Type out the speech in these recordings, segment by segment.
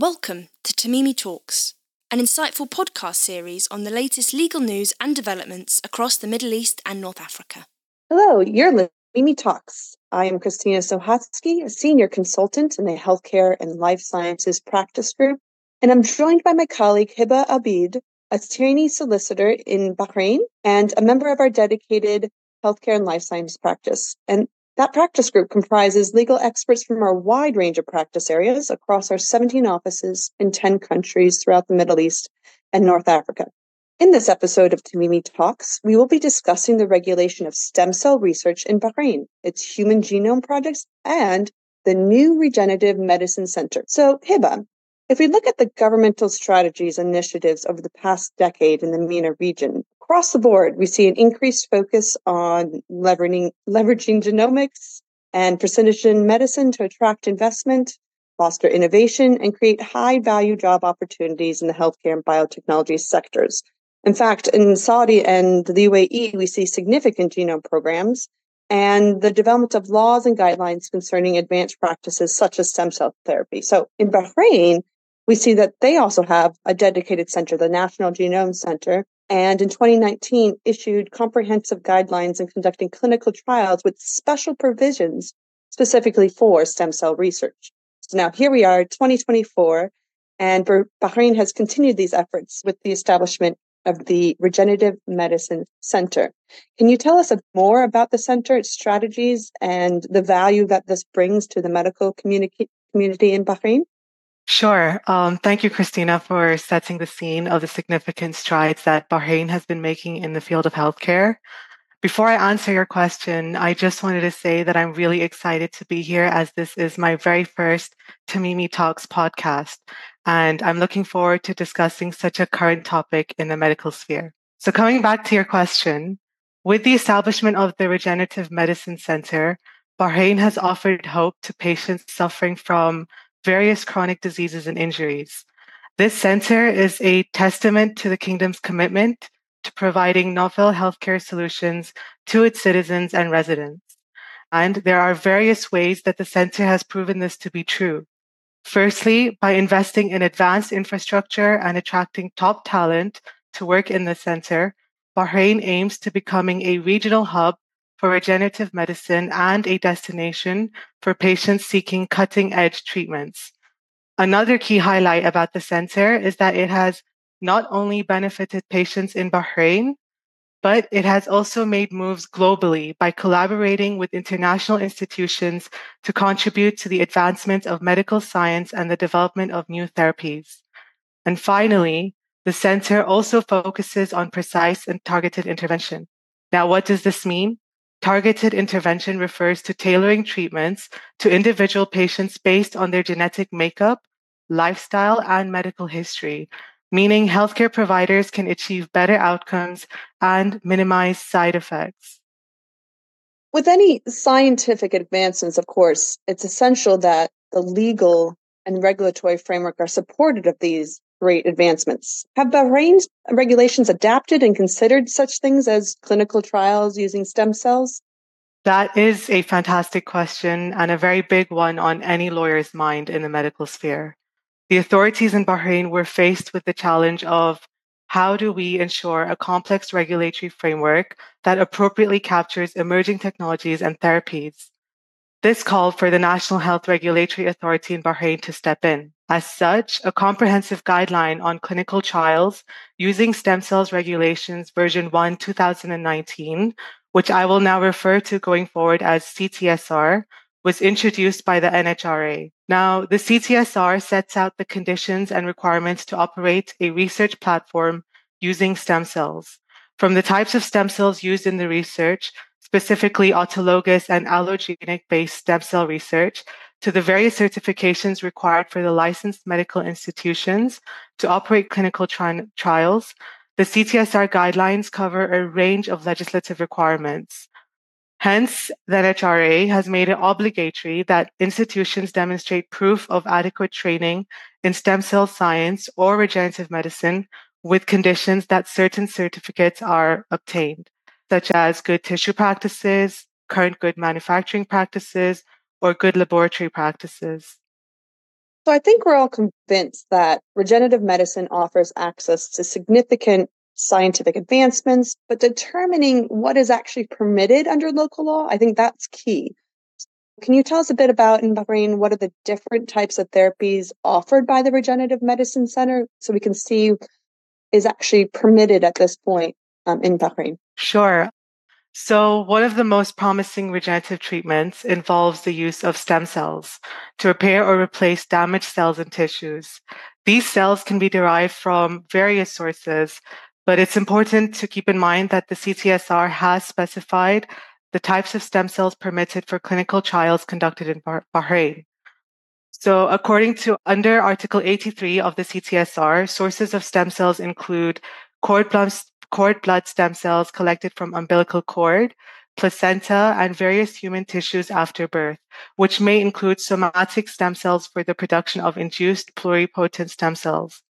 Welcome to Tamimi Talks, an insightful podcast series on the latest legal news and developments across the Middle East and North Africa. Hello, you're listening to Tamimi Talks. I am Christina Sochaki, a senior consultant in the Healthcare and Life Sciences Practice Group, and I'm joined by my colleague Hiba Abid, a trainee solicitor in Bahrain and a member of our dedicated Healthcare and Life Sciences practice. And that practice group comprises legal experts from our wide range of practice areas across our 17 offices in 10 countries throughout the Middle East and North Africa. In this episode of Tamimi Talks, we will be discussing the regulation of stem cell research in Bahrain, its human genome projects, and the new Regenerative Medicine Center. So, Hiba, if we look at the governmental strategies and initiatives over the past decade in the MENA region, across the board, we see an increased focus on leveraging, leveraging genomics and precision medicine to attract investment, foster innovation, and create high value job opportunities in the healthcare and biotechnology sectors. In fact, in Saudi and the UAE, we see significant genome programs and the development of laws and guidelines concerning advanced practices such as stem cell therapy. So in Bahrain, we see that they also have a dedicated center, the National Genome Center, and in 2019 issued comprehensive guidelines in conducting clinical trials with special provisions specifically for stem cell research. So now here we are, 2024, and Bahrain has continued these efforts with the establishment of the Regenerative Medicine Center. Can you tell us more about the center, its strategies, and the value that this brings to the medical community, community in Bahrain? Sure. Um, thank you, Christina, for setting the scene of the significant strides that Bahrain has been making in the field of healthcare. Before I answer your question, I just wanted to say that I'm really excited to be here as this is my very first Tamimi Talks podcast. And I'm looking forward to discussing such a current topic in the medical sphere. So coming back to your question, with the establishment of the Regenerative Medicine Center, Bahrain has offered hope to patients suffering from various chronic diseases and injuries. This center is a testament to the kingdom's commitment to providing novel healthcare solutions to its citizens and residents. And there are various ways that the center has proven this to be true. Firstly, by investing in advanced infrastructure and attracting top talent to work in the center, Bahrain aims to becoming a regional hub for regenerative medicine and a destination for patients seeking cutting edge treatments. Another key highlight about the center is that it has not only benefited patients in Bahrain, but it has also made moves globally by collaborating with international institutions to contribute to the advancement of medical science and the development of new therapies. And finally, the center also focuses on precise and targeted intervention. Now, what does this mean? Targeted intervention refers to tailoring treatments to individual patients based on their genetic makeup, lifestyle, and medical history, meaning healthcare providers can achieve better outcomes and minimize side effects. With any scientific advancements, of course, it's essential that the legal and regulatory framework are supportive of these great advancements. Have Bahrain's regulations adapted and considered such things as clinical trials using stem cells? That is a fantastic question and a very big one on any lawyer's mind in the medical sphere. The authorities in Bahrain were faced with the challenge of how do we ensure a complex regulatory framework that appropriately captures emerging technologies and therapies? This called for the National Health Regulatory Authority in Bahrain to step in. As such, a comprehensive guideline on clinical trials using stem cells regulations version 1 2019, which I will now refer to going forward as CTSR, was introduced by the NHRA. Now, the CTSR sets out the conditions and requirements to operate a research platform using stem cells. From the types of stem cells used in the research specifically autologous and allogenic based stem cell research, to the various certifications required for the licensed medical institutions to operate clinical tri- trials, the CTSR guidelines cover a range of legislative requirements. Hence, the NHRA has made it obligatory that institutions demonstrate proof of adequate training in stem cell science or regenerative medicine with conditions that certain certificates are obtained such as good tissue practices, current good manufacturing practices, or good laboratory practices. So I think we're all convinced that regenerative medicine offers access to significant scientific advancements, but determining what is actually permitted under local law, I think that's key. Can you tell us a bit about in Bahrain what are the different types of therapies offered by the Regenerative Medicine Center so we can see is actually permitted at this point um, in Bahrain? Sure. So, one of the most promising regenerative treatments involves the use of stem cells to repair or replace damaged cells and tissues. These cells can be derived from various sources, but it's important to keep in mind that the CTSR has specified the types of stem cells permitted for clinical trials conducted in Bahrain. So, according to under Article 83 of the CTSR, sources of stem cells include cord cord blood stem cells collected from umbilical cord, placenta, and various human tissues after birth, which may include somatic stem cells for the production of induced pluripotent stem cells.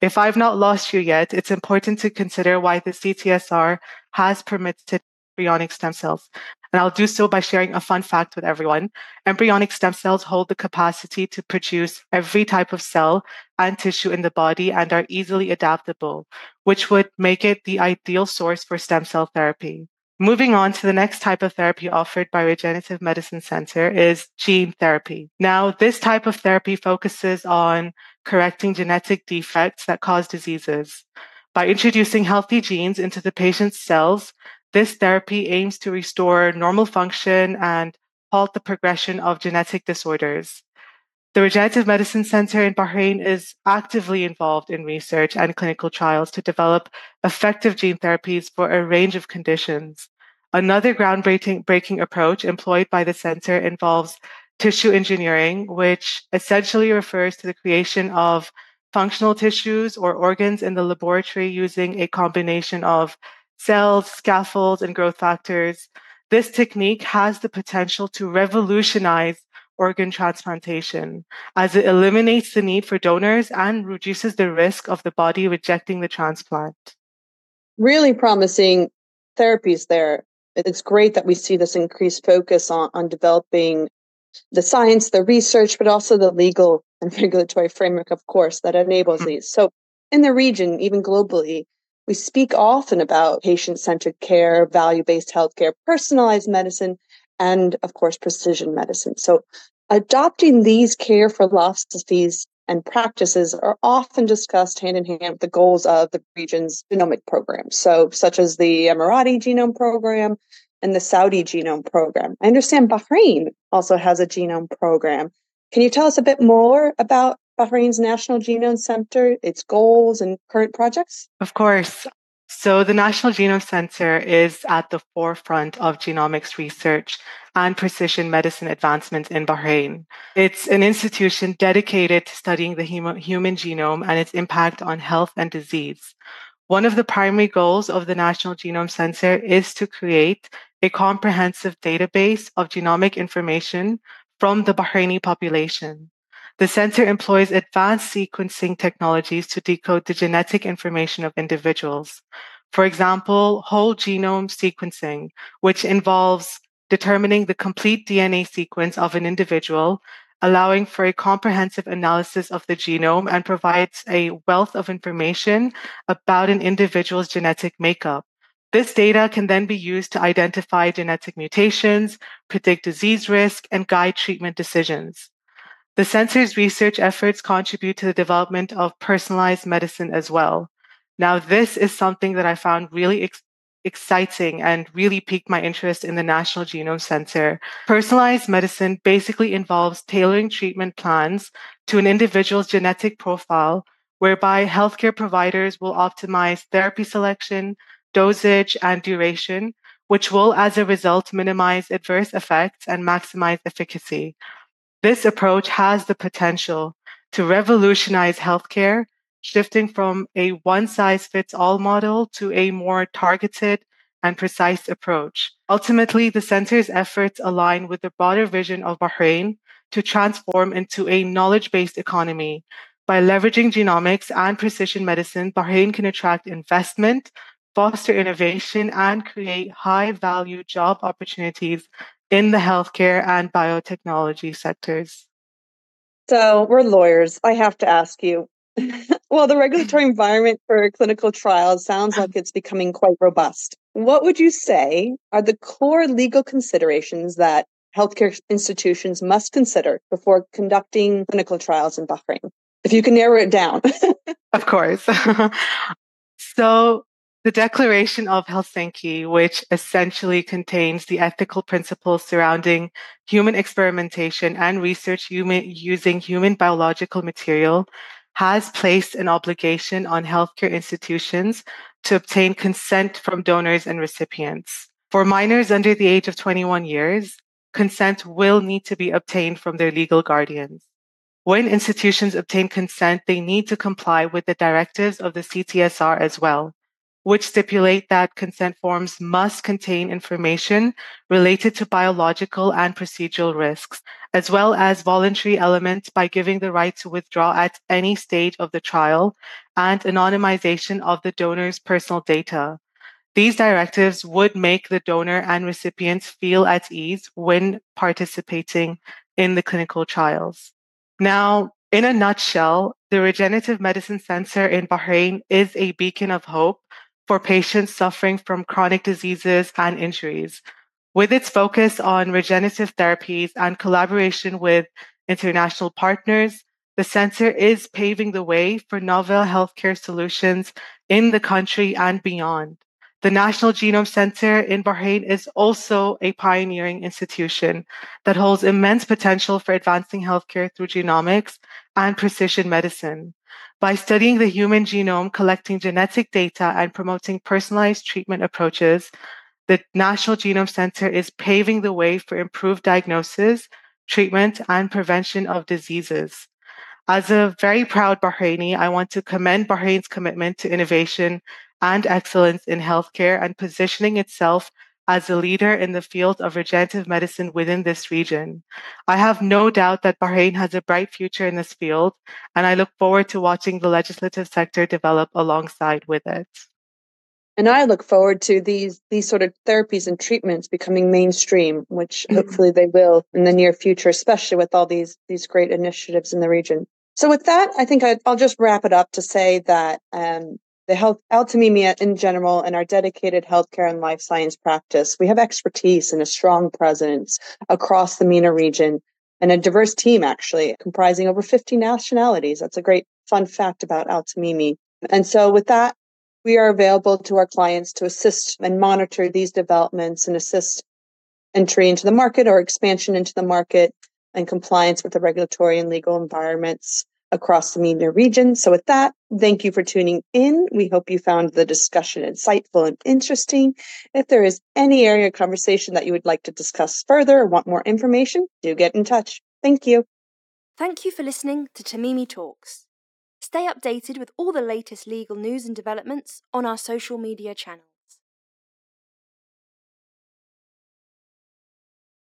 If I've not lost you yet, it's important to consider why the CTSR has permitted embryonic stem cells. And I'll do so by sharing a fun fact with everyone. Embryonic stem cells hold the capacity to produce every type of cell and tissue in the body and are easily adaptable, which would make it the ideal source for stem cell therapy. Moving on to the next type of therapy offered by Regenerative Medicine Center is gene therapy. Now, this type of therapy focuses on correcting genetic defects that cause diseases. By introducing healthy genes into the patient's cells, this therapy aims to restore normal function and halt the progression of genetic disorders. The Regenerative Medicine Center in Bahrain is actively involved in research and clinical trials to develop effective gene therapies for a range of conditions. Another groundbreaking breaking approach employed by the center involves tissue engineering, which essentially refers to the creation of functional tissues or organs in the laboratory using a combination of cells, scaffolds, and growth factors. This technique has the potential to revolutionize organ transplantation as it eliminates the need for donors and reduces the risk of the body rejecting the transplant. Really promising therapies there. It's great that we see this increased focus on, on developing the science, the research, but also the legal and regulatory framework, of course, that enables mm-hmm. these. So, in the region, even globally, we speak often about patient centered care, value based healthcare, personalized medicine, and of course, precision medicine. So, adopting these care philosophies and practices are often discussed hand in hand with the goals of the region's genomic programs. So, such as the Emirati Genome Program and the Saudi Genome Program. I understand Bahrain also has a genome program. Can you tell us a bit more about Bahrain's National Genome Center, its goals and current projects? Of course. So, the National Genome Center is at the forefront of genomics research and precision medicine advancements in Bahrain. It's an institution dedicated to studying the human genome and its impact on health and disease. One of the primary goals of the National Genome Center is to create a comprehensive database of genomic information from the Bahraini population. The center employs advanced sequencing technologies to decode the genetic information of individuals. For example, whole genome sequencing, which involves determining the complete DNA sequence of an individual, allowing for a comprehensive analysis of the genome and provides a wealth of information about an individual's genetic makeup. This data can then be used to identify genetic mutations, predict disease risk, and guide treatment decisions. The center's research efforts contribute to the development of personalized medicine as well. Now, this is something that I found really ex- exciting and really piqued my interest in the National Genome Center. Personalized medicine basically involves tailoring treatment plans to an individual's genetic profile, whereby healthcare providers will optimize therapy selection, dosage, and duration, which will, as a result, minimize adverse effects and maximize efficacy. This approach has the potential to revolutionize healthcare, shifting from a one size fits all model to a more targeted and precise approach. Ultimately, the center's efforts align with the broader vision of Bahrain to transform into a knowledge based economy. By leveraging genomics and precision medicine, Bahrain can attract investment, foster innovation, and create high value job opportunities in the healthcare and biotechnology sectors. So we're lawyers. I have to ask you. well, the regulatory environment for clinical trials sounds like it's becoming quite robust. What would you say are the core legal considerations that healthcare institutions must consider before conducting clinical trials in Bahrain? If you can narrow it down. of course. so, the Declaration of Helsinki, which essentially contains the ethical principles surrounding human experimentation and research human, using human biological material, has placed an obligation on healthcare institutions to obtain consent from donors and recipients. For minors under the age of 21 years, consent will need to be obtained from their legal guardians. When institutions obtain consent, they need to comply with the directives of the CTSR as well which stipulate that consent forms must contain information related to biological and procedural risks, as well as voluntary elements by giving the right to withdraw at any stage of the trial and anonymization of the donor's personal data. These directives would make the donor and recipients feel at ease when participating in the clinical trials. Now, in a nutshell, the Regenerative Medicine Center in Bahrain is a beacon of hope for patients suffering from chronic diseases and injuries. With its focus on regenerative therapies and collaboration with international partners, the center is paving the way for novel healthcare solutions in the country and beyond. The National Genome Center in Bahrain is also a pioneering institution that holds immense potential for advancing healthcare through genomics and precision medicine. By studying the human genome, collecting genetic data, and promoting personalized treatment approaches, the National Genome Center is paving the way for improved diagnosis, treatment, and prevention of diseases. As a very proud Bahraini, I want to commend Bahrain's commitment to innovation and excellence in healthcare and positioning itself as a leader in the field of regenerative medicine within this region. I have no doubt that Bahrain has a bright future in this field, and I look forward to watching the legislative sector develop alongside with it. And I look forward to these these sort of therapies and treatments becoming mainstream, which mm-hmm. hopefully they will in the near future, especially with all these these great initiatives in the region. So with that, I think i will just wrap it up to say that um, the health Al-Tamimi in general and our dedicated healthcare and life science practice, we have expertise and a strong presence across the MENA region and a diverse team actually comprising over 50 nationalities. That's a great fun fact about Al-Tamimi. And so with that, we are available to our clients to assist and monitor these developments and assist entry into the market or expansion into the market and compliance with the regulatory and legal environments across the MENA region. So, with that, thank you for tuning in. We hope you found the discussion insightful and interesting. If there is any area of conversation that you would like to discuss further or want more information, do get in touch. Thank you. Thank you for listening to Tamimi Talks. Stay updated with all the latest legal news and developments on our social media channels.